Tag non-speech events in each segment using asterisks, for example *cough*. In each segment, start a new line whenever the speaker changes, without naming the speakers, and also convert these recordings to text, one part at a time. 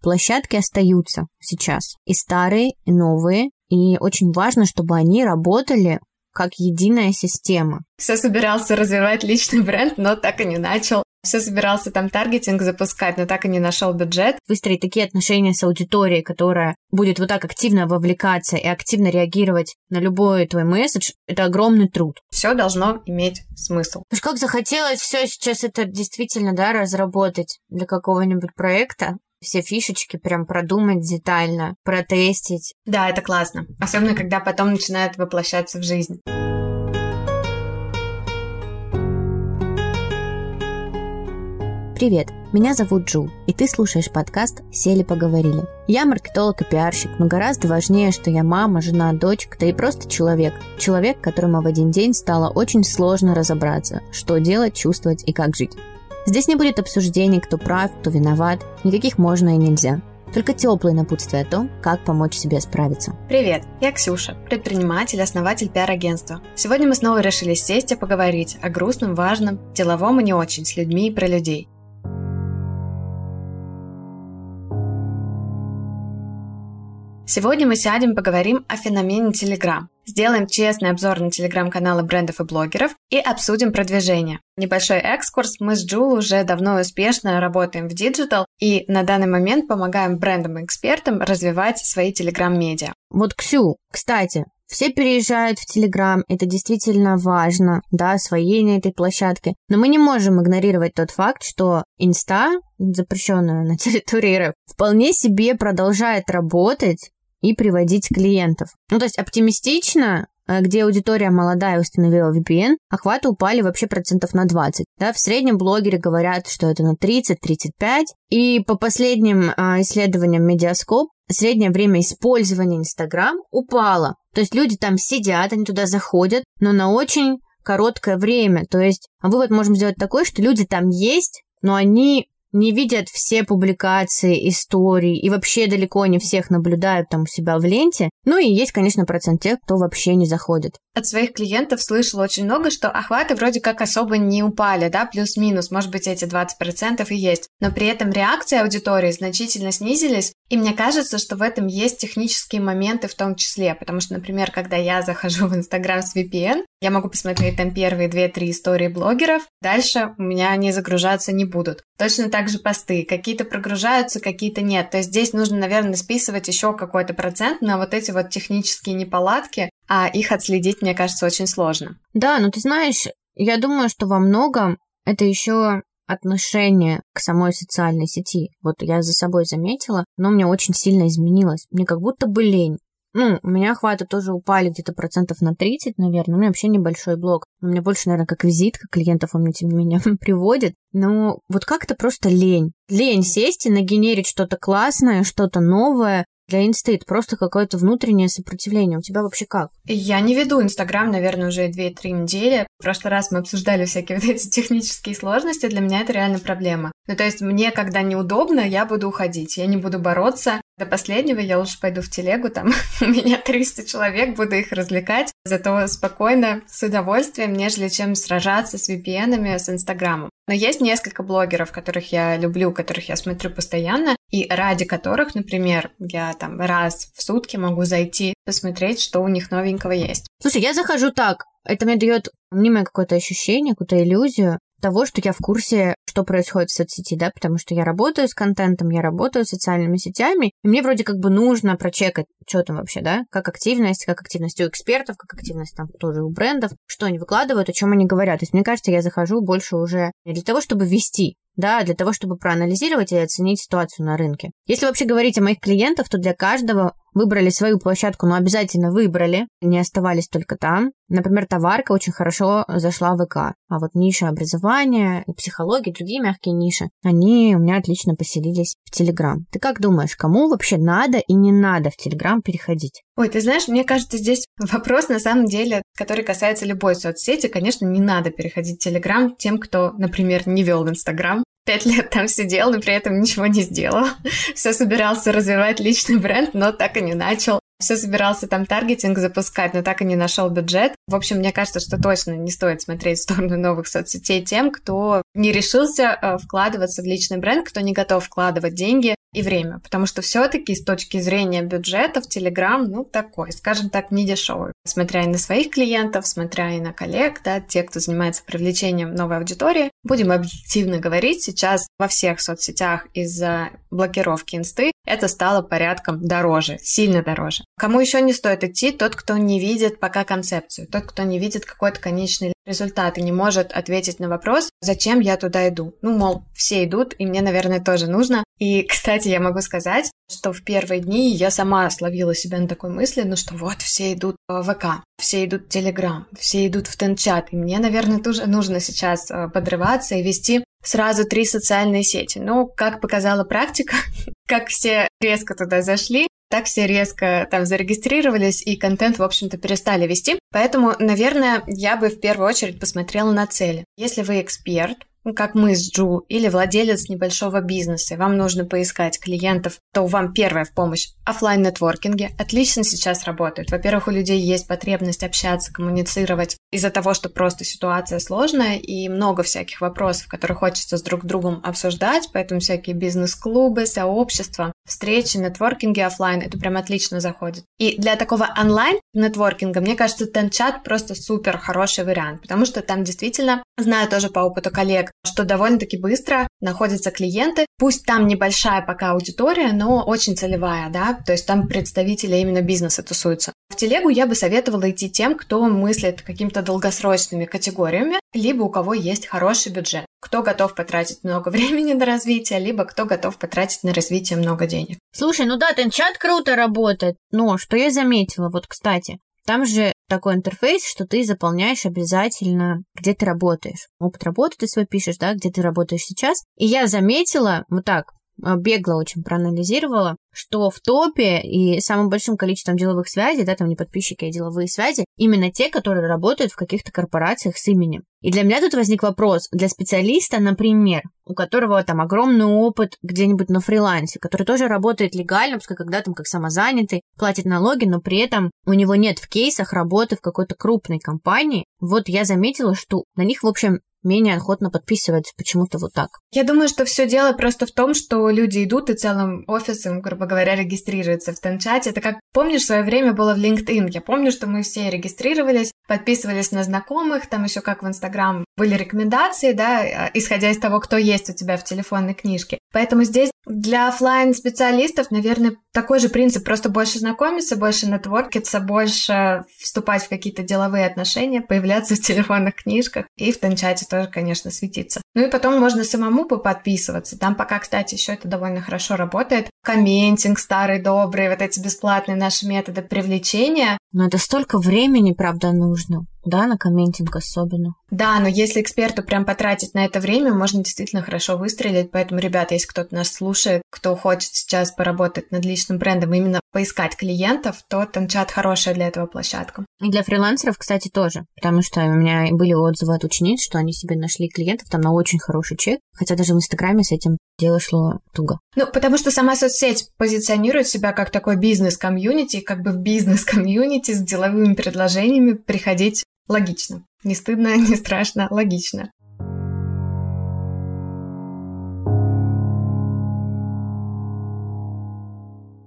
площадки остаются сейчас. И старые, и новые. И очень важно, чтобы они работали как единая система.
Все собирался развивать личный бренд, но так и не начал. Все собирался там таргетинг запускать, но так и не нашел бюджет.
Выстроить такие отношения с аудиторией, которая будет вот так активно вовлекаться и активно реагировать на любой твой месседж, это огромный труд.
Все должно иметь смысл.
Уж как захотелось все сейчас это действительно, да, разработать для какого-нибудь проекта, все фишечки прям продумать детально, протестить.
Да, это классно. Особенно, когда потом начинает воплощаться в жизнь.
Привет, меня зовут Джул, и ты слушаешь подкаст «Сели поговорили». Я маркетолог и пиарщик, но гораздо важнее, что я мама, жена, дочка, да и просто человек. Человек, которому в один день стало очень сложно разобраться, что делать, чувствовать и как жить. Здесь не будет обсуждений, кто прав, кто виноват, никаких можно и нельзя. Только теплые напутствия о том, как помочь себе справиться.
Привет, я Ксюша, предприниматель, основатель пиар-агентства. Сегодня мы снова решили сесть и поговорить о грустном, важном, деловом и не очень, с людьми и про людей. Сегодня мы сядем поговорим о феномене Telegram. Сделаем честный обзор на телеграм-каналы брендов и блогеров и обсудим продвижение. Небольшой экскурс. Мы с Джул уже давно успешно работаем в digital и на данный момент помогаем брендам и экспертам развивать свои телеграм-медиа.
Вот, Ксю, кстати, все переезжают в Телеграм, это действительно важно, да, освоение этой площадки. Но мы не можем игнорировать тот факт, что Инста, запрещенная на территории РФ, вполне себе продолжает работать и приводить клиентов. Ну, то есть оптимистично, э, где аудитория молодая установила VPN, охваты упали вообще процентов на 20. Да? В среднем блогеры говорят, что это на 30-35. И по последним а, исследованиям Медиаскоп, среднее время использования Инстаграм упало. То есть люди там сидят, они туда заходят, но на очень короткое время. То есть вывод можем сделать такой, что люди там есть, но они не видят все публикации, истории и вообще далеко не всех наблюдают там у себя в ленте. Ну и есть, конечно, процент тех, кто вообще не заходит.
От своих клиентов слышала очень много, что охваты вроде как особо не упали, да, плюс-минус, может быть, эти 20% и есть. Но при этом реакции аудитории значительно снизились, и мне кажется, что в этом есть технические моменты в том числе, потому что, например, когда я захожу в Инстаграм с VPN, я могу посмотреть там первые 2-3 истории блогеров, дальше у меня они загружаться не будут. Точно так же посты, какие-то прогружаются, какие-то нет. То есть здесь нужно, наверное, списывать еще какой-то процент на вот эти вот технические неполадки, а их отследить, мне кажется, очень сложно.
Да, но ты знаешь, я думаю, что во многом это еще отношение к самой социальной сети. Вот я за собой заметила, но мне очень сильно изменилось. Мне как будто бы лень. Ну, у меня охваты тоже упали где-то процентов на 30, наверное. У меня вообще небольшой блог. У меня больше, наверное, как визитка клиентов он мне, тем не менее, *laughs* приводит. Но вот как-то просто лень. Лень сесть и нагенерить что-то классное, что-то новое, для инсты это просто какое-то внутреннее сопротивление. У тебя вообще как?
Я не веду Инстаграм, наверное, уже 2-3 недели. В прошлый раз мы обсуждали всякие *laughs* вот эти технические сложности. Для меня это реально проблема. Ну, то есть мне, когда неудобно, я буду уходить. Я не буду бороться. До последнего я лучше пойду в телегу, там *laughs* у меня 300 человек, буду их развлекать. Зато спокойно, с удовольствием, нежели чем сражаться с VPN-ами, с Инстаграмом. Но есть несколько блогеров, которых я люблю, которых я смотрю постоянно, и ради которых, например, я там раз в сутки могу зайти, посмотреть, что у них новенького есть.
Слушай, я захожу так. Это мне дает мнимое какое-то ощущение, какую-то иллюзию того, что я в курсе, что происходит в соцсети, да, потому что я работаю с контентом, я работаю с социальными сетями, и мне вроде как бы нужно прочекать, что там вообще, да, как активность, как активность у экспертов, как активность там тоже у брендов, что они выкладывают, о чем они говорят. То есть, мне кажется, я захожу больше уже для того, чтобы вести, да, для того, чтобы проанализировать и оценить ситуацию на рынке. Если вообще говорить о моих клиентах, то для каждого выбрали свою площадку, но обязательно выбрали, не оставались только там. Например, товарка очень хорошо зашла в ВК, а вот ниша образования и психологии, другие мягкие ниши, они у меня отлично поселились в Телеграм. Ты как думаешь, кому вообще надо и не надо в Телеграм переходить?
Ой, ты знаешь, мне кажется, здесь вопрос на самом деле, который касается любой соцсети. Конечно, не надо переходить в Телеграм тем, кто, например, не вел Инстаграм, пять лет там сидел, но при этом ничего не сделал. *laughs* Все собирался развивать личный бренд, но так и не начал. Все собирался там таргетинг запускать, но так и не нашел бюджет. В общем, мне кажется, что точно не стоит смотреть в сторону новых соцсетей тем, кто не решился э, вкладываться в личный бренд, кто не готов вкладывать деньги и время, потому что все-таки с точки зрения бюджета в Telegram, ну, такой, скажем так, не дешевый. Смотря и на своих клиентов, смотря и на коллег, да, те, кто занимается привлечением новой аудитории, будем объективно говорить, сейчас во всех соцсетях из-за блокировки инсты это стало порядком дороже, сильно дороже. Кому еще не стоит идти? Тот, кто не видит пока концепцию, тот, кто не видит какой-то конечный результат и не может ответить на вопрос, зачем я туда иду. Ну, мол, все идут, и мне, наверное, тоже нужно. И, *laughs* кстати, я могу сказать, что в первые дни я сама словила себя на такой мысли, ну что вот все идут в ВК, все идут в Телеграм, все идут в Тенчат, и мне, наверное, тоже нужно сейчас э, подрываться и вести сразу три социальные сети. Но, как показала практика, *laughs* как все резко туда зашли, так все резко там зарегистрировались и контент, в общем-то, перестали вести. Поэтому, наверное, я бы в первую очередь посмотрела на цели. Если вы эксперт, ну, как мы с Джу, или владелец небольшого бизнеса, вам нужно поискать клиентов, то вам первая в помощь офлайн нетворкинге отлично сейчас работают. Во-первых, у людей есть потребность общаться, коммуницировать из-за того, что просто ситуация сложная и много всяких вопросов, которые хочется с друг другом обсуждать, поэтому всякие бизнес-клубы, сообщества, встречи, нетворкинги офлайн, это прям отлично заходит. И для такого онлайн нетворкинга, мне кажется, Тенчат просто супер хороший вариант, потому что там действительно, знаю тоже по опыту коллег, что довольно-таки быстро находятся клиенты, пусть там небольшая пока аудитория, но очень целевая, да, то есть там представители именно бизнеса тусуются. В телегу я бы советовала идти тем, кто мыслит какими-то долгосрочными категориями, либо у кого есть хороший бюджет, кто готов потратить много *laughs* времени на развитие, либо кто готов потратить на развитие много денег.
Слушай, ну да, Тенчат круто работает, но что я заметила, вот, кстати, там же такой интерфейс, что ты заполняешь обязательно, где ты работаешь. Опыт работы ты свой пишешь, да, где ты работаешь сейчас. И я заметила, вот так, а, бегло очень проанализировала, что в топе и самым большим количеством деловых связей, да, там не подписчики, а деловые связи, именно те, которые работают в каких-то корпорациях с именем. И для меня тут возник вопрос, для специалиста, например, у которого там огромный опыт где-нибудь на фрилансе, который тоже работает легально, пускай когда там как самозанятый, платит налоги, но при этом у него нет в кейсах работы в какой-то крупной компании, вот я заметила, что на них, в общем, менее охотно подписываются почему-то вот так.
Я думаю, что все дело просто в том, что люди идут и целым офисом, грубо говоря, регистрируются в Тенчате. Это как, помнишь, в свое время было в LinkedIn. Я помню, что мы все регистрировались, подписывались на знакомых, там еще как в Инстаграм были рекомендации, да, э, исходя из того, кто есть у тебя в телефонной книжке. Поэтому здесь для офлайн специалистов, наверное, такой же принцип, просто больше знакомиться, больше нетворкиться, больше вступать в какие-то деловые отношения, появляться в телефонных книжках и в Тенчате тоже, конечно, светиться. Ну и потом можно самому подписываться. Там пока, кстати, еще это довольно хорошо работает. Комментинг старый, добрый, вот эти бесплатные наши методы привлечения.
Но это столько времени, правда, нужно да, на комментинг особенно.
Да, но если эксперту прям потратить на это время, можно действительно хорошо выстрелить. Поэтому, ребята, если кто-то нас слушает, кто хочет сейчас поработать над личным брендом, именно поискать клиентов, то Танчат хорошая для этого площадка.
И для фрилансеров, кстати, тоже. Потому что у меня были отзывы от учениц, что они себе нашли клиентов там на очень хороший чек. Хотя даже в Инстаграме с этим дело шло туго.
Ну, потому что сама соцсеть позиционирует себя как такой бизнес-комьюнити, как бы в бизнес-комьюнити с деловыми предложениями приходить Логично. Не стыдно, *laughs* не страшно, логично.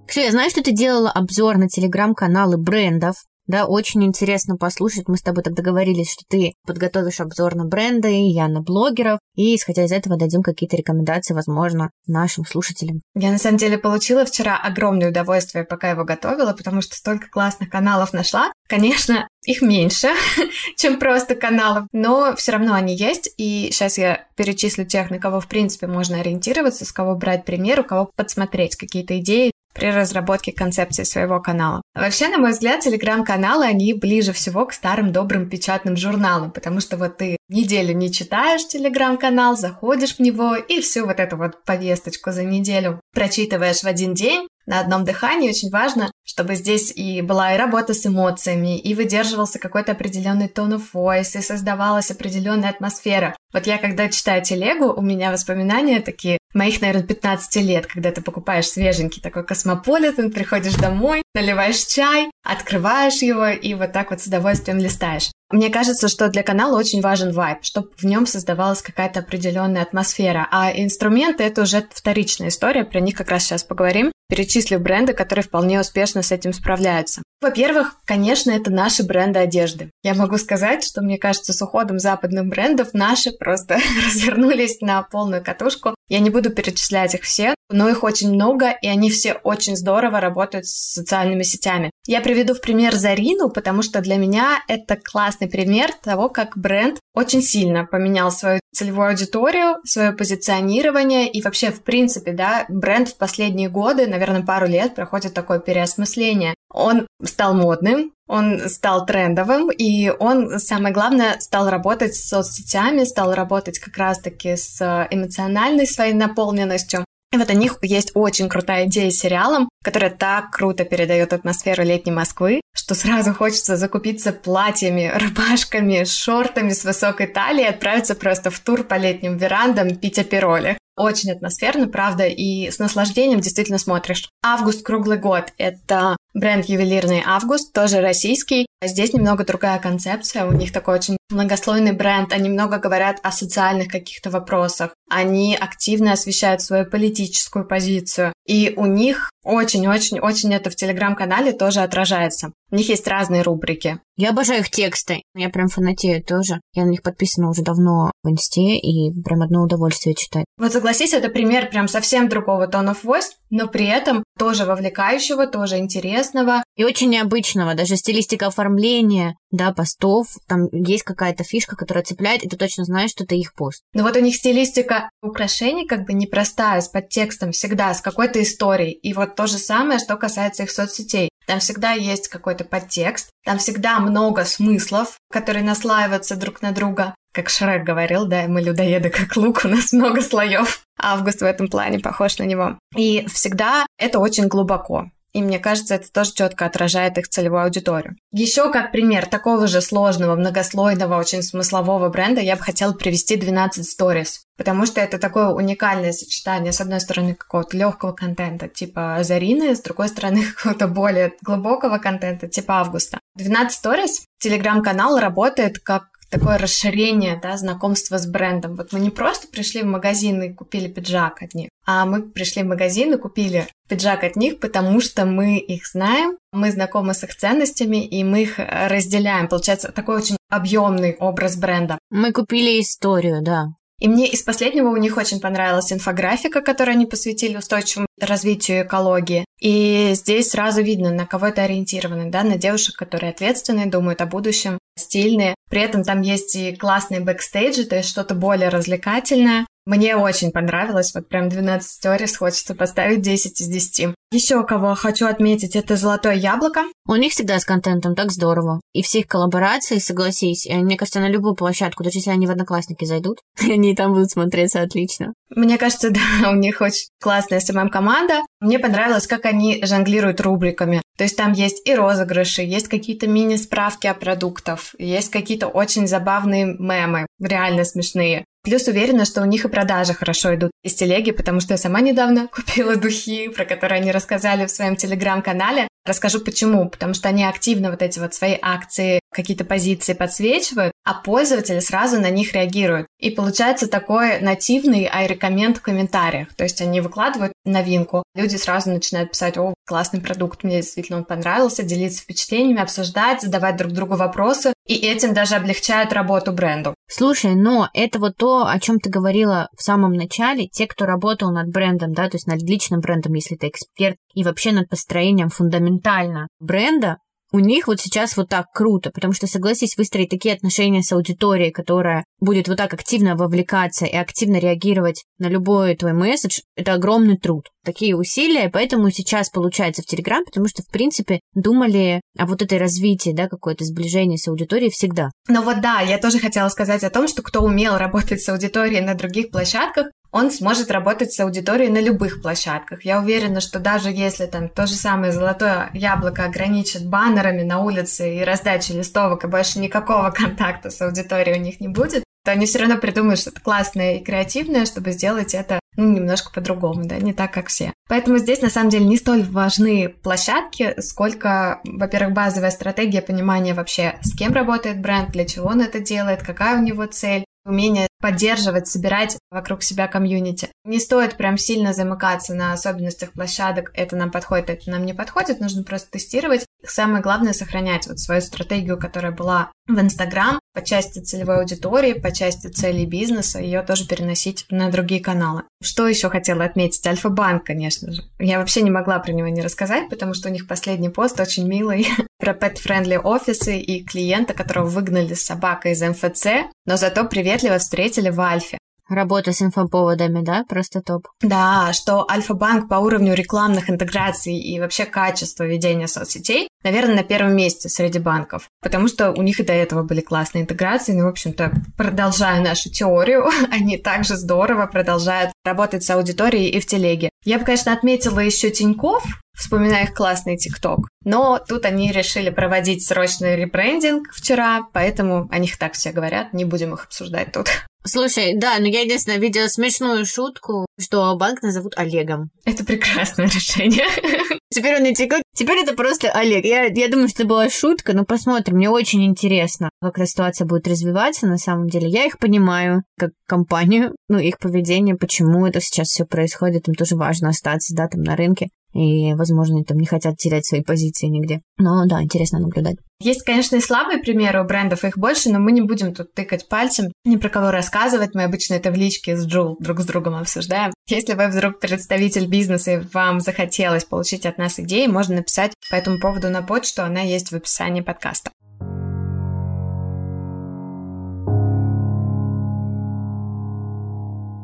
Ксюша, я знаю, что ты делала обзор на телеграм-каналы брендов. Да, очень интересно послушать. Мы с тобой так договорились, что ты подготовишь обзор на бренды, я на блогеров. И, исходя из этого, дадим какие-то рекомендации, возможно, нашим слушателям.
Я, на самом деле, получила вчера огромное удовольствие, пока его готовила, потому что столько классных каналов нашла. Конечно, их меньше, *laughs* чем просто каналов, но все равно они есть. И сейчас я перечислю тех, на кого, в принципе, можно ориентироваться, с кого брать пример, у кого подсмотреть какие-то идеи, при разработке концепции своего канала. Вообще, на мой взгляд, телеграм-каналы, они ближе всего к старым добрым печатным журналам, потому что вот ты неделю не читаешь телеграм-канал, заходишь в него и всю вот эту вот повесточку за неделю прочитываешь в один день, на одном дыхании. Очень важно, чтобы здесь и была и работа с эмоциями, и выдерживался какой-то определенный тон of voice, и создавалась определенная атмосфера. Вот я, когда читаю телегу, у меня воспоминания такие моих, наверное, 15 лет, когда ты покупаешь свеженький такой космополитен, приходишь домой, наливаешь чай, открываешь его и вот так вот с удовольствием листаешь. Мне кажется, что для канала очень важен вайб, чтобы в нем создавалась какая-то определенная атмосфера. А инструменты — это уже вторичная история, про них как раз сейчас поговорим. Перечислю бренды, которые вполне успешно с этим справляются. Во-первых, конечно, это наши бренды одежды. Я могу сказать, что мне кажется, с уходом западных брендов наши просто *laughs* развернулись на полную катушку. Я не буду перечислять их все, но их очень много, и они все очень здорово работают с социальными сетями. Я приведу в пример Зарину, потому что для меня это классный пример того, как бренд очень сильно поменял свою целевую аудиторию, свое позиционирование и вообще, в принципе, да, бренд в последние годы, наверное, пару лет проходит такое переосмысление. Он стал модным, он стал трендовым, и он, самое главное, стал работать с соцсетями, стал работать как раз-таки с эмоциональной своей наполненностью. И вот у них есть очень крутая идея с сериалом, которая так круто передает атмосферу летней Москвы, что сразу хочется закупиться платьями, *laughs* рубашками, шортами с высокой талией и отправиться просто в тур по летним верандам пить апероли. Очень атмосферно, правда, и с наслаждением действительно смотришь. Август круглый год — это бренд ювелирный Август, тоже российский. Здесь немного другая концепция, у них такой очень многослойный бренд, они много говорят о социальных каких-то вопросах, они активно освещают свою политическую позицию, и у них очень-очень-очень это в телеграм-канале тоже отражается. У них есть разные рубрики.
Я обожаю их тексты. Я прям фанатею тоже. Я на них подписана уже давно в инсте, и прям одно удовольствие читать.
Вот согласись, это пример прям совсем другого tone of voice, но при этом тоже вовлекающего, тоже интересного.
И очень необычного, даже стилистика оформления, да, постов, там есть какая-то фишка, которая цепляет, и ты точно знаешь, что это их пост.
Ну вот у них стилистика украшений как бы непростая, с подтекстом всегда, с какой-то историей. И вот то же самое, что касается их соцсетей. Там всегда есть какой-то подтекст, там всегда много смыслов, которые наслаиваются друг на друга. Как Шрек говорил, да, мы людоеды как лук, у нас много слоев. Август в этом плане похож на него. И всегда это очень глубоко. И мне кажется, это тоже четко отражает их целевую аудиторию. Еще как пример такого же сложного, многослойного, очень смыслового бренда я бы хотела привести 12 Stories. Потому что это такое уникальное сочетание, с одной стороны, какого-то легкого контента, типа Зарины, с другой стороны, *laughs* какого-то более глубокого контента, типа Августа. 12 Stories, телеграм-канал работает как такое расширение, да, знакомства с брендом. Вот мы не просто пришли в магазин и купили пиджак от них, а мы пришли в магазин и купили пиджак от них, потому что мы их знаем, мы знакомы с их ценностями, и мы их разделяем. Получается такой очень объемный образ бренда.
Мы купили историю, да.
И мне из последнего у них очень понравилась инфографика, которую они посвятили устойчивому развитию экологии. И здесь сразу видно, на кого это ориентировано, да, на девушек, которые ответственные, думают о будущем, стильные. При этом там есть и классные бэкстейджи, то есть что-то более развлекательное. Мне очень понравилось, вот прям 12 stories хочется поставить 10 из 10. Еще кого хочу отметить, это «Золотое яблоко».
У них всегда с контентом так здорово. И все их коллаборации, согласись, мне кажется, на любую площадку, даже если они в Одноклассники зайдут, *laughs* они там будут смотреться отлично.
Мне кажется, *laughs* да, у них очень классная СММ-команда. Мне понравилось, как они жонглируют рубриками. То есть там есть и розыгрыши, есть какие-то мини-справки о продуктах, есть какие-то очень забавные мемы, реально смешные. Плюс уверена, что у них и продажи хорошо идут из телеги, потому что я сама недавно *laughs* купила духи, про которые они рассказали в своем телеграм-канале. Расскажу почему. Потому что они активно вот эти вот свои акции, какие-то позиции подсвечивают, а пользователи сразу на них реагируют. И получается такой нативный айрекоммент в комментариях. То есть они выкладывают новинку, люди сразу начинают писать, о, классный продукт, мне действительно он понравился, делиться впечатлениями, обсуждать, задавать друг другу вопросы, и этим даже облегчают работу бренду.
Слушай, но это вот то, о чем ты говорила в самом начале, те, кто работал над брендом, да, то есть над личным брендом, если ты эксперт, и вообще над построением фундаментально бренда, у них вот сейчас вот так круто, потому что, согласись, выстроить такие отношения с аудиторией, которая будет вот так активно вовлекаться и активно реагировать на любой твой месседж, это огромный труд. Такие усилия, поэтому сейчас получается в Телеграм, потому что, в принципе, думали о вот этой развитии, да, какое-то сближение с аудиторией всегда.
Ну вот да, я тоже хотела сказать о том, что кто умел работать с аудиторией на других площадках, он сможет работать с аудиторией на любых площадках. Я уверена, что даже если там то же самое золотое яблоко ограничит баннерами на улице и раздачей листовок, и больше никакого *laughs* контакта с аудиторией у них не будет, то они все равно придумают что-то классное и креативное, чтобы сделать это ну, немножко по-другому, да, не так, как все. Поэтому здесь, на самом деле, не столь важны площадки, сколько, во-первых, базовая стратегия понимания вообще, с кем работает бренд, для чего он это делает, какая у него цель, умение поддерживать, собирать вокруг себя комьюнити. Не стоит прям сильно замыкаться на особенностях площадок, это нам подходит, это нам не подходит, нужно просто тестировать. Самое главное сохранять вот свою стратегию, которая была в Инстаграм, по части целевой аудитории, по части целей бизнеса, ее тоже переносить на другие каналы. Что еще хотела отметить? Альфа-банк, конечно же. Я вообще не могла про него не рассказать, потому что у них последний пост очень милый про pet-friendly офисы и клиента, которого выгнали с собакой из МФЦ, но зато приветливо встретили в Альфе.
Работа с инфоповодами, да? Просто топ.
Да, что Альфа-банк по уровню рекламных интеграций и вообще качества ведения соцсетей, наверное, на первом месте среди банков. Потому что у них и до этого были классные интеграции. Ну, в общем-то, продолжая нашу теорию, *laughs* они также здорово продолжают работать с аудиторией и в телеге. Я бы, конечно, отметила еще Тиньков, вспоминая их классный ТикТок. Но тут они решили проводить срочный ребрендинг вчера, поэтому о них так все говорят, не будем их обсуждать тут.
Слушай, да, но я единственное видела смешную шутку, что банк назовут Олегом.
Это прекрасное решение. *laughs*
Теперь он не текет. Теперь это просто Олег. Я, я думаю, что это была шутка, но посмотрим. Мне очень интересно, как эта ситуация будет развиваться на самом деле. Я их понимаю, как компанию, ну, их поведение, почему это сейчас все происходит. Им тоже важно остаться, да, там на рынке и, возможно, там не хотят терять свои позиции нигде. Но да, интересно наблюдать.
Есть, конечно, и слабые примеры у брендов, их больше, но мы не будем тут тыкать пальцем, ни про кого рассказывать. Мы обычно это в личке с Джул друг с другом обсуждаем. Если вы вдруг представитель бизнеса и вам захотелось получить от нас идеи, можно написать по этому поводу на почту, она есть в описании подкаста.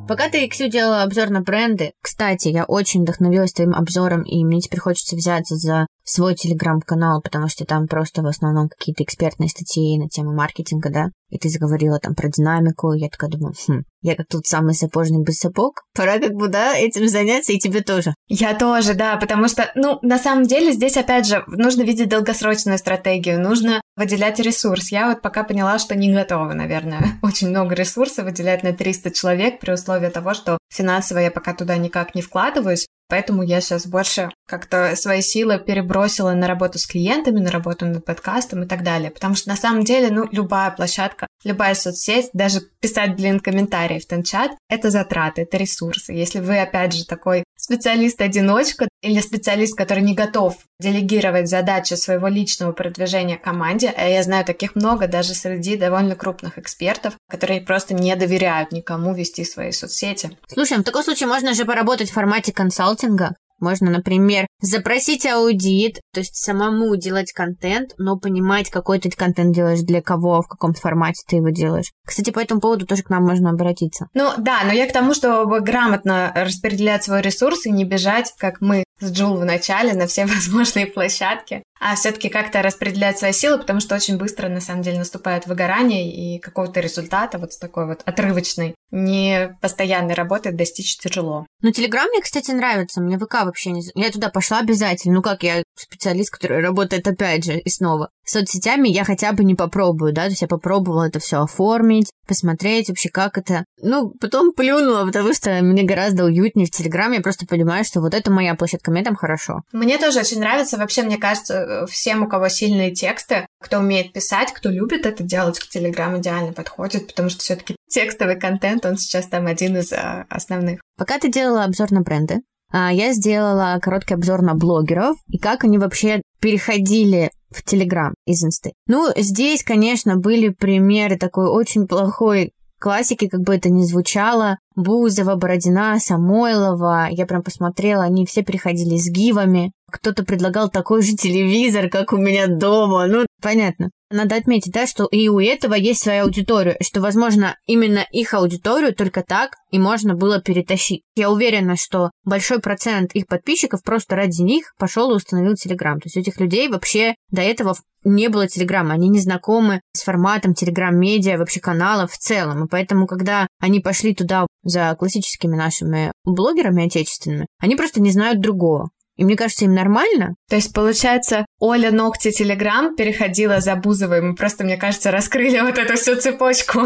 Пока ты, Ксю, делала обзор на бренды, кстати, я очень вдохновилась твоим обзором, и мне теперь хочется взяться за свой телеграм-канал, потому что там просто в основном какие-то экспертные статьи на тему маркетинга, да, и ты заговорила там про динамику, я такая думаю, хм, я как тут самый сапожник без сапог, пора как бы, да, этим заняться, и тебе тоже.
Я тоже, да, потому что, ну, на самом деле здесь, опять же, нужно видеть долгосрочную стратегию, нужно выделять ресурс. Я вот пока поняла, что не готова, наверное, *laughs* очень много ресурсов выделять на 300 человек при условии того, что финансово я пока туда никак не вкладываюсь, Поэтому я сейчас больше как-то свои силы перебросила на работу с клиентами, на работу над подкастом и так далее. Потому что на самом деле, ну, любая площадка, любая соцсеть, даже писать, блин, комментарии в тенчат, это затраты, это ресурсы. Если вы, опять же, такой специалист-одиночка или специалист, который не готов делегировать задачи своего личного продвижения команде, а я знаю таких много даже среди довольно крупных экспертов, которые просто не доверяют никому вести свои соцсети.
Слушай, в таком случае можно же поработать в формате консалтинга. Можно, например, запросить аудит, то есть самому делать контент, но понимать, какой ты контент делаешь, для кого, в каком формате ты его делаешь. Кстати, по этому поводу тоже к нам можно обратиться.
Ну да, но я к тому, чтобы грамотно распределять свой ресурс и не бежать, как мы с Джул в начале, на все *laughs* возможные площадки а все-таки как-то распределять свои силы, потому что очень быстро, на самом деле, наступает выгорание, и какого-то результата вот с такой вот отрывочной, не постоянной работы достичь тяжело.
Ну, Телеграм мне, кстати, нравится, мне ВК вообще не... Я туда пошла обязательно, ну как, я специалист, который работает опять же и снова. Соцсетями я хотя бы не попробую, да, то есть я попробовала это все оформить, посмотреть вообще, как это. Ну, потом плюнула, потому что мне гораздо уютнее в Телеграме, я просто понимаю, что вот это моя площадка, мне там хорошо.
Мне тоже очень нравится, вообще, мне кажется, всем, у кого сильные тексты, кто умеет писать, кто любит это делать, к Телеграм идеально подходит, потому что все-таки текстовый контент, он сейчас там один из а, основных.
Пока ты делала обзор на бренды, я сделала короткий обзор на блогеров и как они вообще переходили в Телеграм из Инсты. Ну, здесь, конечно, были примеры такой очень плохой классики, как бы это ни звучало. Бузова, Бородина, Самойлова. Я прям посмотрела, они все переходили с гивами. Кто-то предлагал такой же телевизор, как у меня дома. Ну, понятно. Надо отметить, да, что и у этого есть своя аудитория, что, возможно, именно их аудиторию только так и можно было перетащить. Я уверена, что большой процент их подписчиков просто ради них пошел и установил Телеграм. То есть у этих людей вообще до этого не было Телеграма, они не знакомы с форматом Телеграм-медиа, вообще каналов в целом. И поэтому, когда они пошли туда за классическими нашими блогерами отечественными, они просто не знают другого. И мне кажется, им нормально.
То есть, получается, Оля Ногти Телеграм переходила за Бузовой. Мы просто, мне кажется, раскрыли вот эту всю цепочку.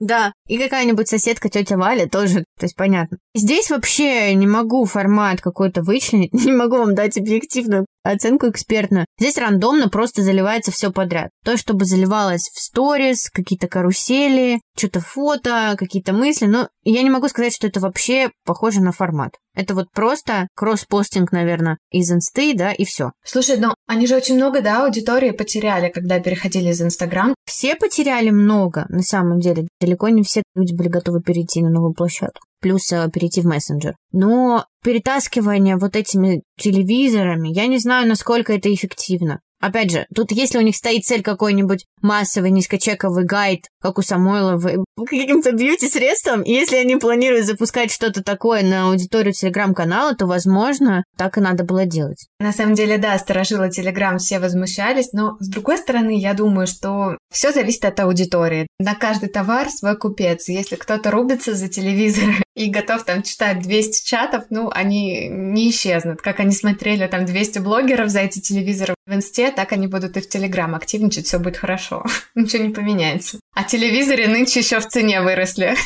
Да, и какая-нибудь соседка, тетя Валя тоже, то есть понятно. Здесь вообще не могу формат какой-то вычленить, *laughs* не могу вам дать объективную оценку экспертную. Здесь рандомно просто заливается все подряд. То, чтобы заливалось в сторис, какие-то карусели, что-то фото, какие-то мысли. Но я не могу сказать, что это вообще похоже на формат. Это вот просто кросс-постинг, наверное, из инсты, да, и все.
Слушай, ну они же очень много, да, аудитории потеряли, когда переходили из Инстаграм.
Все потеряли много, на самом деле. Далеко не все люди были готовы перейти на новую площадку плюс э, перейти в мессенджер. Но перетаскивание вот этими телевизорами, я не знаю, насколько это эффективно. Опять же, тут если у них стоит цель какой-нибудь массовый низкочековый гайд, как у Самойлова, каким-то бьюти-средством, если они планируют запускать что-то такое на аудиторию телеграм-канала, то, возможно, так и надо было делать.
На самом деле, да, сторожило телеграм, все возмущались, но, с другой стороны, я думаю, что все зависит от аудитории. На каждый товар свой купец. Если кто-то рубится за телевизор и готов там читать 200 чатов, ну, они не исчезнут. Как они смотрели там 200 блогеров за эти телевизоры в инсте, так они будут и в телеграм активничать, все будет хорошо. *laughs* Ничего не поменяется. А телевизоры нынче еще в цене выросли.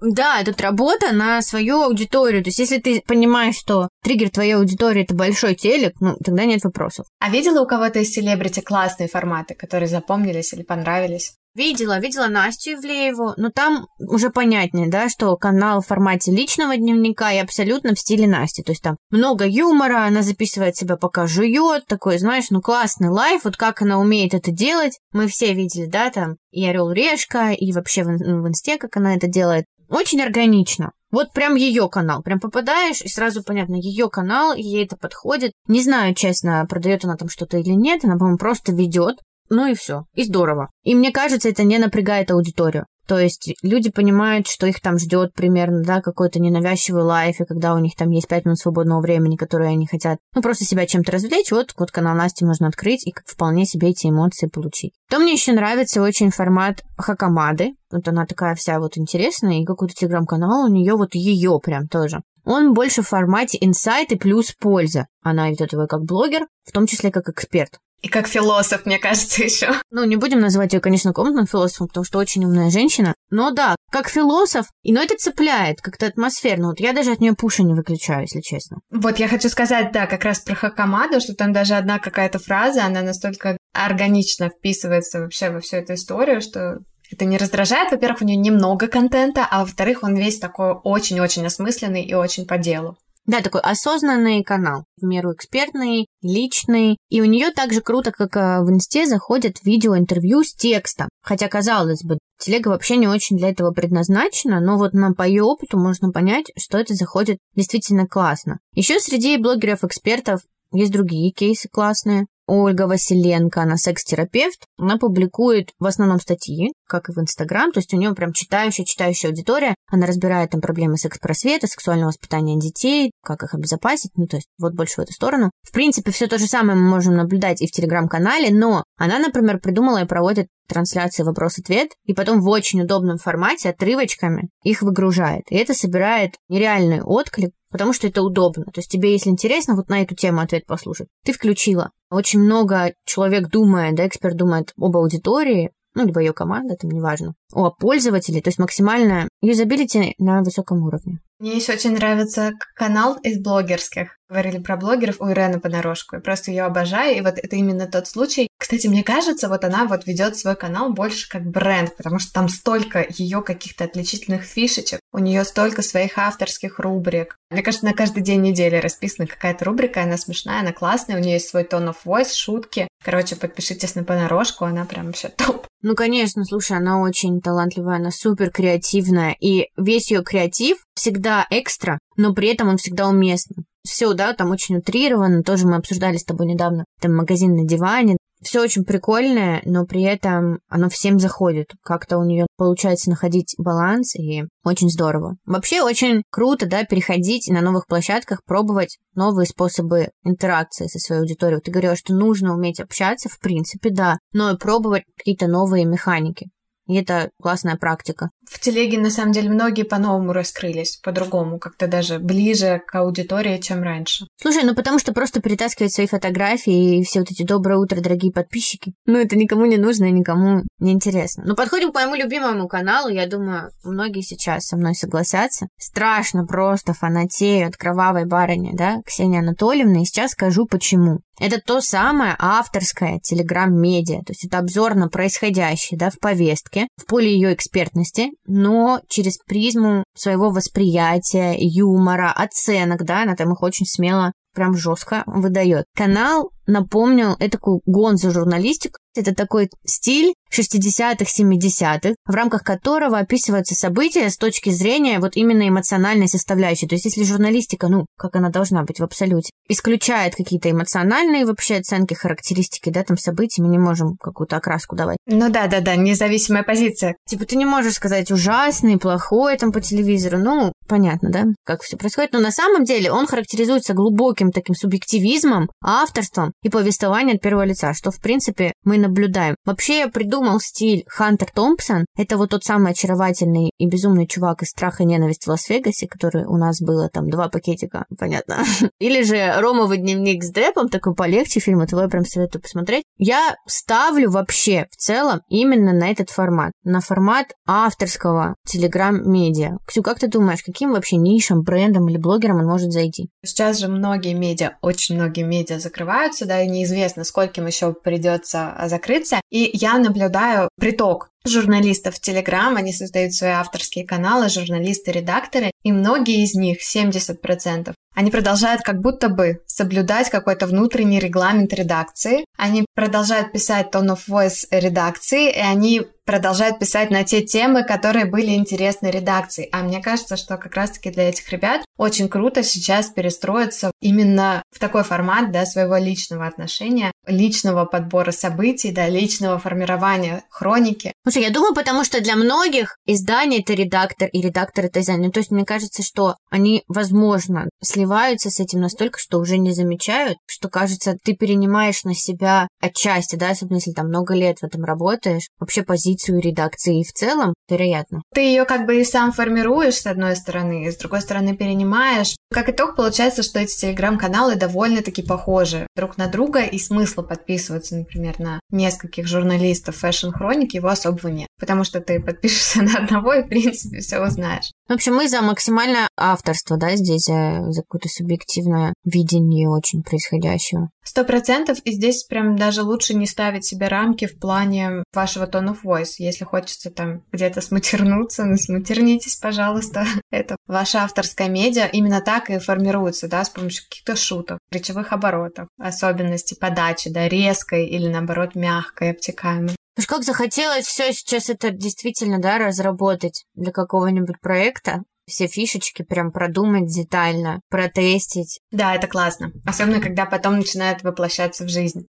Да, это работа на свою аудиторию. То есть, если ты понимаешь, что триггер твоей аудитории это большой телек, ну, тогда нет вопросов.
А видела у кого-то из селебрити классные форматы, которые запомнились или понравились?
Видела, видела Настю Ивлееву, но там уже понятнее, да, что канал в формате личного дневника и абсолютно в стиле Насти. То есть там много юмора, она записывает себя пока жует, такой, знаешь, ну классный лайф, вот как она умеет это делать. Мы все видели, да, там и Орел Решка, и вообще в, в инсте, как она это делает. Очень органично. Вот прям ее канал. Прям попадаешь, и сразу понятно, ее канал, ей это подходит. Не знаю, честно, продает она там что-то или нет. Она, по-моему, просто ведет. Ну и все. И здорово. И мне кажется, это не напрягает аудиторию. То есть люди понимают, что их там ждет примерно, да, какой-то ненавязчивый лайф, и когда у них там есть пять минут свободного времени, которые они хотят, ну, просто себя чем-то развлечь, вот, вот канал Насти можно открыть и как вполне себе эти эмоции получить. То мне еще нравится очень формат Хакамады. Вот она такая вся вот интересная, и какой-то телеграм-канал у нее вот ее прям тоже. Он больше в формате инсайт и плюс польза. Она ведет его как блогер, в том числе как эксперт.
И как философ, мне кажется, *laughs* еще.
Ну, не будем называть ее, конечно, комнатным философом, потому что очень умная женщина. Но да, как философ, и но это цепляет как-то атмосферно. Вот я даже от нее пуша не выключаю, если честно.
Вот я хочу сказать, да, как раз про Хакамаду, что там даже одна какая-то фраза, она настолько органично вписывается вообще во всю эту историю, что это не раздражает. Во-первых, у нее немного контента, а во-вторых, он весь такой очень-очень осмысленный и очень по делу.
Да, такой осознанный канал, в меру экспертный, личный. И у нее так же круто, как э, в инсте, заходят видеоинтервью с текстом. Хотя, казалось бы, телега вообще не очень для этого предназначена, но вот на, по ее опыту можно понять, что это заходит действительно классно. Еще среди блогеров-экспертов есть другие кейсы классные. Ольга Василенко, она секс-терапевт, она публикует в основном статьи, как и в Инстаграм, то есть у нее прям читающая, читающая аудитория, она разбирает там проблемы секс-просвета, сексуального воспитания детей, как их обезопасить, ну то есть вот больше в эту сторону. В принципе, все то же самое мы можем наблюдать и в Телеграм-канале, но она, например, придумала и проводит трансляции вопрос-ответ, и потом в очень удобном формате, отрывочками, их выгружает. И это собирает нереальный отклик, потому что это удобно. То есть тебе, если интересно вот на эту тему ответ послушать, ты включила. Очень много человек думает, да, эксперт думает об аудитории, ну, либо ее команда, там неважно, о пользователе, то есть максимальная юзабилити на высоком уровне.
Мне еще очень нравится канал из блогерских. Говорили про блогеров у Ирены Понарошку. Я просто ее обожаю, и вот это именно тот случай. Кстати, мне кажется, вот она вот ведет свой канал больше как бренд, потому что там столько ее каких-то отличительных фишечек, у нее столько своих авторских рубрик. Мне кажется, на каждый день недели расписана какая-то рубрика, она смешная, она классная, у нее есть свой тон of voice, шутки. Короче, подпишитесь на Понарошку, она прям вообще *laughs* топ.
Ну, конечно, слушай, она очень талантливая, она супер креативная, и весь ее креатив всегда экстра, но при этом он всегда уместный. Все, да, там очень утрировано, тоже мы обсуждали с тобой недавно, там магазин на диване, все очень прикольное, но при этом оно всем заходит. Как-то у нее получается находить баланс, и очень здорово. Вообще очень круто, да, переходить на новых площадках, пробовать новые способы интеракции со своей аудиторией. Ты говорила, что нужно уметь общаться, в принципе, да, но и пробовать какие-то новые механики. И это классная практика.
В телеге, на самом деле, многие по-новому раскрылись, по-другому, как-то даже ближе к аудитории, чем раньше.
Слушай, ну потому что просто перетаскивать свои фотографии и все вот эти «Доброе утро, дорогие подписчики», ну это никому не нужно и никому не интересно. Но подходим к моему любимому каналу, я думаю, многие сейчас со мной согласятся. Страшно просто фанатею от кровавой барыни, да, Ксении Анатольевны, и сейчас скажу почему. Это то самое авторское телеграм-медиа, то есть это обзор на происходящее да, в повестке, в поле ее экспертности, но через призму своего восприятия, юмора, оценок, да, она там их очень смело прям жестко выдает. Канал напомнил эту гонзу журналистику. Это такой стиль 60-х, 70-х, в рамках которого описываются события с точки зрения вот именно эмоциональной составляющей. То есть если журналистика, ну, как она должна быть в абсолюте, исключает какие-то эмоциональные вообще оценки, характеристики, да, там событий, мы не можем какую-то окраску давать.
Ну да, да, да, независимая позиция.
Типа ты не можешь сказать ужасный, плохой там по телевизору, ну, понятно, да, как все происходит. Но на самом деле он характеризуется глубоким таким субъективизмом, авторством и повествованием от первого лица, что, в принципе, мы наблюдаем. Вообще я придумал стиль Хантер Томпсон. Это вот тот самый очаровательный и безумный чувак из «Страха и ненависть» в Лас-Вегасе, который у нас было там два пакетика, понятно. *laughs* Или же Ромовый дневник с Депом, такой полегче фильм, это я прям советую посмотреть. Я ставлю вообще в целом именно на этот формат, на формат авторского телеграм-медиа. Ксю, как ты думаешь, каким вообще нишам, брендом или блогером он может зайти?
Сейчас же многие медиа, очень многие медиа закрываются, да, и неизвестно, скольким еще придется закрыться. И я наблюдаю приток журналистов в Телеграм, они создают свои авторские каналы, журналисты-редакторы, и многие из них, 70%, они продолжают как будто бы соблюдать какой-то внутренний регламент редакции, они продолжают писать tone of voice редакции, и они продолжают писать на те темы, которые были интересны редакции. А мне кажется, что как раз-таки для этих ребят очень круто сейчас перестроиться именно в такой формат да, своего личного отношения, личного подбора событий, да, личного формирования хроники.
Слушай, я думаю, потому что для многих издание это редактор и редактор это издание. То есть мне кажется, что они, возможно, сливаются с этим настолько, что уже не замечают, что кажется, ты перенимаешь на себя отчасти, да, особенно если там много лет в этом работаешь, вообще позицию редакции в целом, вероятно.
Ты ее как бы и сам формируешь, с одной стороны, и с другой стороны перенимаешь. Как итог, получается, что эти телеграм-каналы довольно-таки похожи друг на друга, и смысла подписываться, например, на нескольких журналистов фэшн-хроники его особого нет, потому что ты подпишешься *laughs* на одного и, в принципе, все узнаешь.
В общем, мы за максимальное авторство, да, здесь за, за какое-то субъективное видение очень происходящего.
Сто процентов, и здесь прям даже лучше не ставить себе рамки в плане вашего tone of voice. Если хочется там где-то сматернуться, ну сматернитесь, пожалуйста. *laughs* Это ваша авторская медиа именно так и формируется, да, с помощью каких-то шуток, речевых оборотов, особенностей подачи, да, резкой или наоборот мягкой, обтекаемой.
Уж как захотелось все сейчас это действительно, да, разработать для какого-нибудь проекта, все фишечки прям продумать детально, протестить.
Да, это классно. Особенно, когда потом начинает воплощаться в жизнь.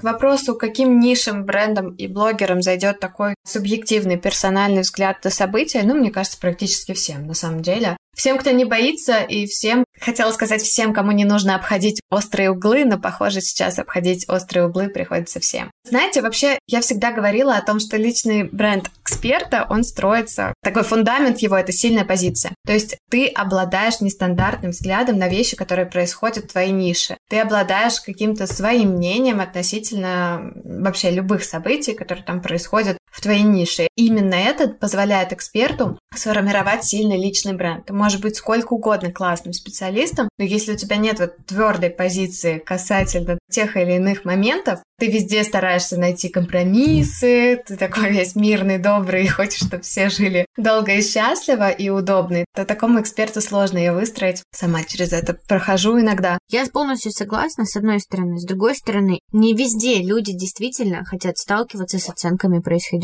К вопросу, каким нишам, брендам и блогерам зайдет такой субъективный персональный взгляд на события, ну, мне кажется, практически всем, на самом деле. Всем, кто не боится, и всем, хотела сказать всем, кому не нужно обходить острые углы, но, похоже, сейчас обходить острые углы приходится всем. Знаете, вообще, я всегда говорила о том, что личный бренд эксперта, он строится, такой фундамент его — это сильная позиция. То есть ты обладаешь нестандартным взглядом на вещи, которые происходят в твоей нише. Ты обладаешь каким-то своим мнением относительно вообще любых событий, которые там происходят в твоей нише. Именно это позволяет эксперту сформировать сильный личный бренд. Ты можешь быть сколько угодно классным специалистом, но если у тебя нет вот твердой позиции касательно тех или иных моментов, ты везде стараешься найти компромиссы, ты такой весь мирный, добрый, *laughs* и хочешь, чтобы все жили долго и счастливо и удобно. То такому эксперту сложно ее выстроить. Сама через это прохожу иногда.
Я полностью согласна, с одной стороны. С другой стороны, не везде люди действительно хотят сталкиваться с оценками происходящего.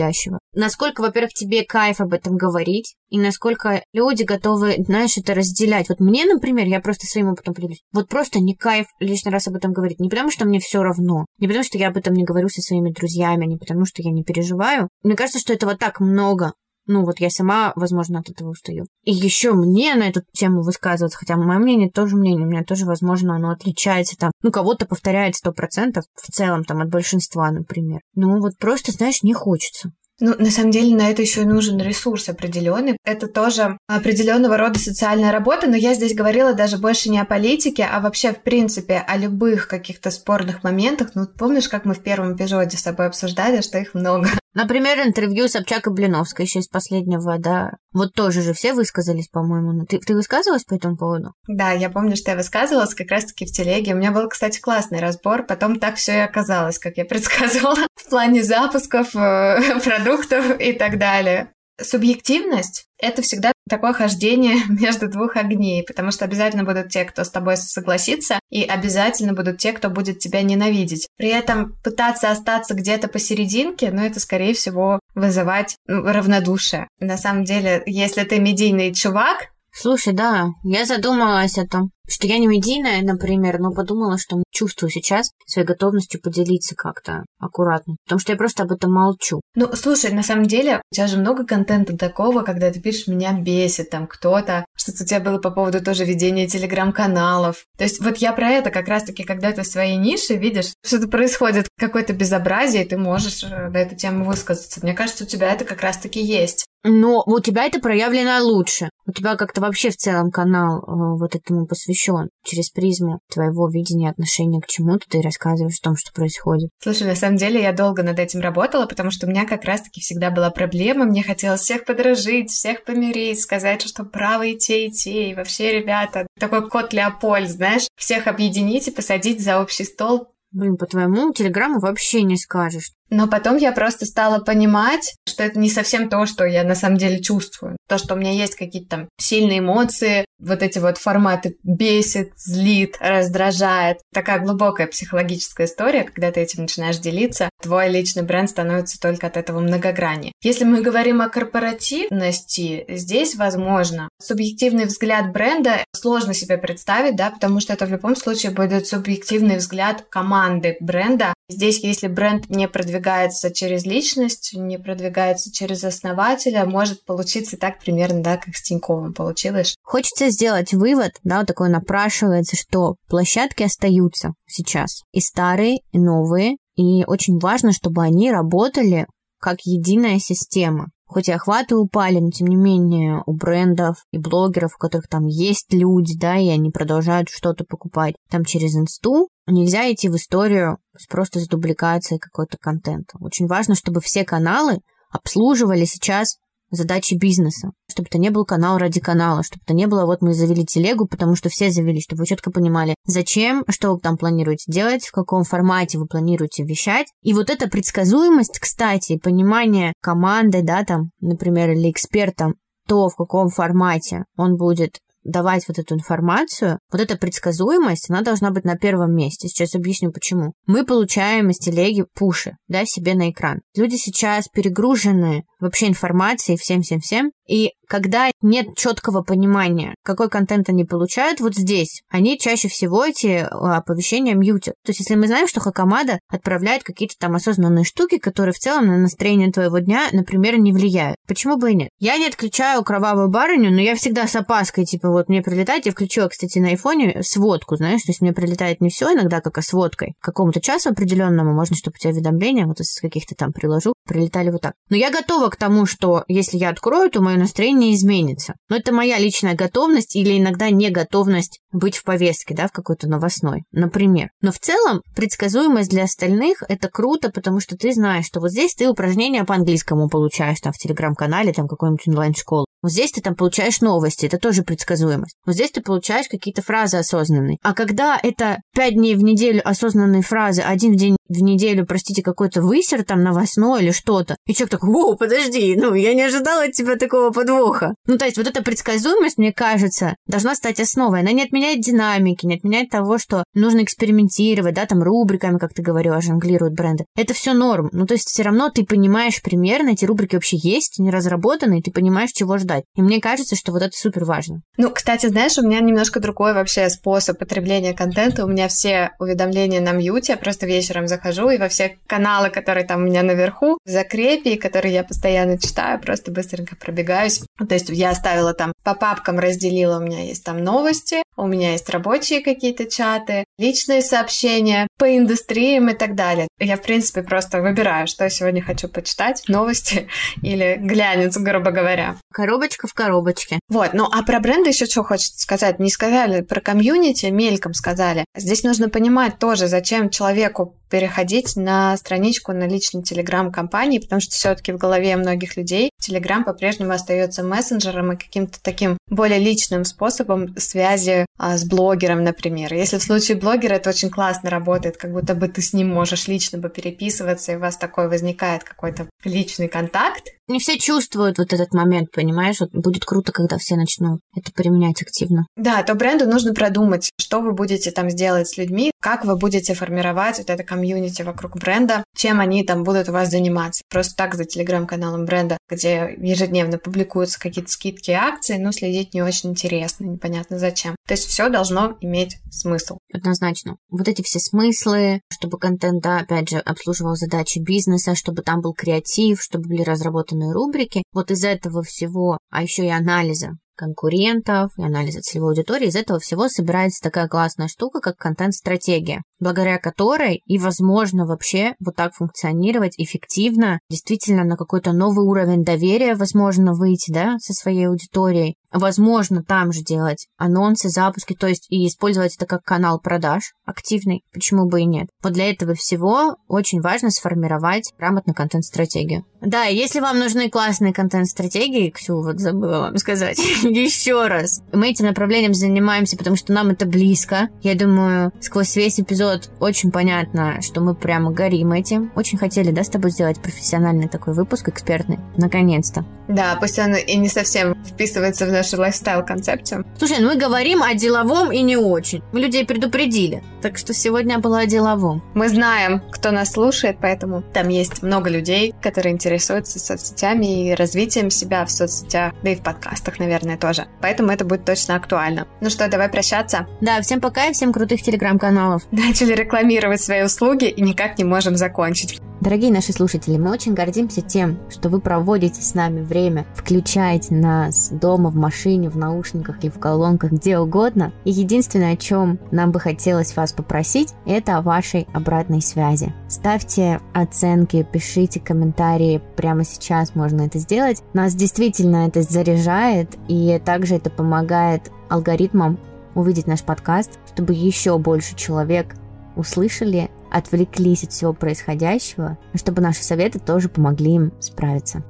Насколько, во-первых, тебе кайф об этом говорить, и насколько люди готовы, знаешь, это разделять. Вот мне, например, я просто своим опытом поделюсь, вот просто не кайф лишний раз об этом говорить. Не потому, что мне все равно, не потому, что я об этом не говорю со своими друзьями, не потому, что я не переживаю. Мне кажется, что этого так много, ну, вот я сама, возможно, от этого устаю. И еще мне на эту тему высказываться, хотя мое мнение тоже мнение, у меня тоже, возможно, оно отличается там. Ну, кого-то повторяет сто процентов в целом там от большинства, например. Ну, вот просто, знаешь, не хочется.
Ну, на самом деле, на это еще и нужен ресурс определенный. Это тоже определенного рода социальная работа, но я здесь говорила даже больше не о политике, а вообще, в принципе, о любых каких-то спорных моментах. Ну, помнишь, как мы в первом эпизоде с тобой обсуждали, что их много?
Например, интервью Собчак и Блиновской еще из последнего, да. Вот тоже же все высказались, по-моему. Ты, ты высказывалась по этому поводу?
Да, я помню, что я высказывалась как раз-таки в телеге. У меня был, кстати, классный разбор. Потом так все и оказалось, как я предсказывала, *laughs* в плане запусков, э, *laughs* продуктов и так далее. Субъективность — это всегда такое хождение *laughs* между двух огней, потому что обязательно будут те, кто с тобой согласится, и обязательно будут те, кто будет тебя ненавидеть. При этом пытаться остаться где-то посерединке, ну, это, скорее всего, вызывать ну, равнодушие. На самом деле, если ты медийный чувак,
Слушай, да, я задумалась о том, что я не медийная, например, но подумала, что чувствую сейчас своей готовностью поделиться как-то аккуратно, потому что я просто об этом молчу.
Ну, слушай, на самом деле, у тебя же много контента такого, когда ты пишешь «меня бесит», там кто-то, что-то у тебя было по поводу тоже ведения телеграм-каналов. То есть вот я про это как раз-таки, когда ты в своей нише видишь, что-то происходит, какое-то безобразие, и ты можешь э, на эту тему высказаться. Мне кажется, у тебя это как раз-таки есть.
Но у тебя это проявлено лучше. У тебя как-то вообще в целом канал э, вот этому посвящен через призму твоего видения отношения к чему-то. Ты рассказываешь о том, что происходит.
Слушай, на самом деле я долго над этим работала, потому что у меня как раз-таки всегда была проблема. Мне хотелось всех подражить, всех помирить, сказать, что правы и те, и те. И вообще, ребята, такой кот Леопольд, знаешь, всех объединить и посадить за общий стол,
Блин, по твоему телеграмму вообще не скажешь.
Но потом я просто стала понимать, что это не совсем то, что я на самом деле чувствую. То, что у меня есть какие-то там сильные эмоции, вот эти вот форматы бесит, злит, раздражает. Такая глубокая психологическая история, когда ты этим начинаешь делиться, твой личный бренд становится только от этого многограннее. Если мы говорим о корпоративности, здесь, возможно, субъективный взгляд бренда сложно себе представить, да, потому что это в любом случае будет субъективный взгляд команды бренда. Здесь, если бренд не продвигается через личность, не продвигается через основателя, может получиться так примерно, да, как с Тиньковым получилось.
Хочется сделать вывод, да, вот такой напрашивается, что площадки остаются сейчас. И старые, и новые. И очень важно, чтобы они работали как единая система. Хоть и охваты упали, но тем не менее у брендов и блогеров, у которых там есть люди, да, и они продолжают что-то покупать там через инсту, нельзя идти в историю просто с дубликацией какого-то контента. Очень важно, чтобы все каналы обслуживали сейчас задачи бизнеса. Чтобы это не был канал ради канала, чтобы это не было вот мы завели телегу, потому что все завели, чтобы вы четко понимали, зачем, что вы там планируете делать, в каком формате вы планируете вещать. И вот эта предсказуемость, кстати, понимание команды, да, там, например, или экспертом, то, в каком формате он будет давать вот эту информацию, вот эта предсказуемость, она должна быть на первом месте. Сейчас объясню почему. Мы получаем из телеги пуши, да, себе на экран. Люди сейчас перегружены вообще информацией всем-всем-всем, и когда нет четкого понимания, какой контент они получают вот здесь, они чаще всего эти а, оповещения мьютят. То есть, если мы знаем, что Хакамада отправляет какие-то там осознанные штуки, которые в целом на настроение твоего дня, например, не влияют. Почему бы и нет? Я не отключаю кровавую барыню, но я всегда с опаской, типа, вот мне прилетает, я включила, кстати, на айфоне сводку, знаешь, то есть мне прилетает не все иногда, как а сводкой. К какому-то часу определенному можно, чтобы у тебя уведомления, вот из каких-то там приложу, прилетали вот так. Но я готова к тому, что если я открою, то мое настроение изменится. Но это моя личная готовность или иногда не готовность быть в повестке, да, в какой-то новостной, например. Но в целом предсказуемость для остальных – это круто, потому что ты знаешь, что вот здесь ты упражнения по английскому получаешь там в телеграм-канале, там какой-нибудь онлайн-школу. Вот здесь ты там получаешь новости, это тоже предсказуемость. Вот здесь ты получаешь какие-то фразы осознанные. А когда это пять дней в неделю осознанные фразы, один в день в неделю, простите, какой-то высер там новостной или что-то. И человек такой, воу, подожди, ну, я не ожидала от тебя такого подвоха. Ну, то есть вот эта предсказуемость, мне кажется, должна стать основой. Она не отменяет динамики, не отменяет того, что нужно экспериментировать, да, там рубриками, как ты говорила, жонглируют бренды. Это все норм. Ну, то есть все равно ты понимаешь примерно, эти рубрики вообще есть, не разработаны, и ты понимаешь, чего ждать. И мне кажется, что вот это супер важно.
Ну, кстати, знаешь, у меня немножко другой вообще способ потребления контента. У меня все уведомления на мьюте, я просто вечером захожу, и во все каналы, которые там у меня наверху, в закрепе, которые я постоянно читаю, просто быстренько пробегаюсь. То есть я оставила там по папкам разделила, у меня есть там новости, у меня есть рабочие какие-то чаты, личные сообщения по индустриям и так далее. Я, в принципе, просто выбираю, что я сегодня хочу почитать, новости *laughs* или глянец, грубо говоря.
Коробочка в коробочке.
Вот, ну а про бренды еще что хочется сказать. Не сказали про комьюнити, мельком сказали. Здесь нужно понимать тоже, зачем человеку переходить на страничку на личный телеграм компании, потому что все-таки в голове многих людей телеграм по-прежнему остается мессенджером и каким-то таким более личным способом связи а, с блогером, например. Если в случае блогера это очень классно работает, как будто бы ты с ним можешь лично бы переписываться, и у вас такой возникает какой-то личный контакт.
Не все чувствуют вот этот момент, понимаешь? Вот будет круто, когда все начнут это применять активно.
Да, то бренду нужно продумать, что вы будете там сделать с людьми, как вы будете формировать вот это комьюнити вокруг бренда, чем они там будут у вас заниматься. Просто так за телеграм-каналом бренда, где ежедневно публикуются какие-то скидки и акции, ну, следить не очень интересно, непонятно зачем. То есть все должно иметь смысл.
Однозначно. Вот эти все смыслы, чтобы контент, да, опять же, обслуживал задачи бизнеса, чтобы там был креатив, чтобы были разработаны рубрики. Вот из этого всего, а еще и анализа конкурентов и анализа целевой аудитории. Из этого всего собирается такая классная штука, как контент-стратегия, благодаря которой и возможно вообще вот так функционировать эффективно, действительно на какой-то новый уровень доверия возможно выйти, да, со своей аудиторией. Возможно, там же делать анонсы, запуски, то есть и использовать это как канал продаж активный, почему бы и нет. Вот для этого всего очень важно сформировать грамотно контент-стратегию. Да, если вам нужны классные контент-стратегии, Ксю, вот забыла вам сказать, *laughs* еще раз. Мы этим направлением занимаемся, потому что нам это близко. Я думаю, сквозь весь эпизод очень понятно, что мы прямо горим этим. Очень хотели, да, с тобой сделать профессиональный такой выпуск, экспертный. Наконец-то.
Да, пусть он и не совсем вписывается в нашу лайфстайл-концепцию.
Слушай, ну мы говорим о деловом и не очень. Мы людей предупредили. Так что сегодня было о деловом.
Мы знаем, кто нас слушает, поэтому там есть много людей, которые интересуются соцсетями и развитием себя в соцсетях, да и в подкастах, наверное, тоже. Поэтому это будет точно актуально. Ну что, давай прощаться?
Да, всем пока и всем крутых телеграм-каналов.
Начали рекламировать свои услуги и никак не можем закончить.
Дорогие наши слушатели, мы очень гордимся тем, что вы проводите с нами время, включаете нас дома, в машине, в наушниках или в колонках, где угодно. И единственное, о чем нам бы хотелось вас попросить, это о вашей обратной связи. Ставьте оценки, пишите комментарии, прямо сейчас можно это сделать. Нас действительно это заряжает, и также это помогает алгоритмам увидеть наш подкаст, чтобы еще больше человек услышали отвлеклись от всего происходящего, чтобы наши советы тоже помогли им справиться.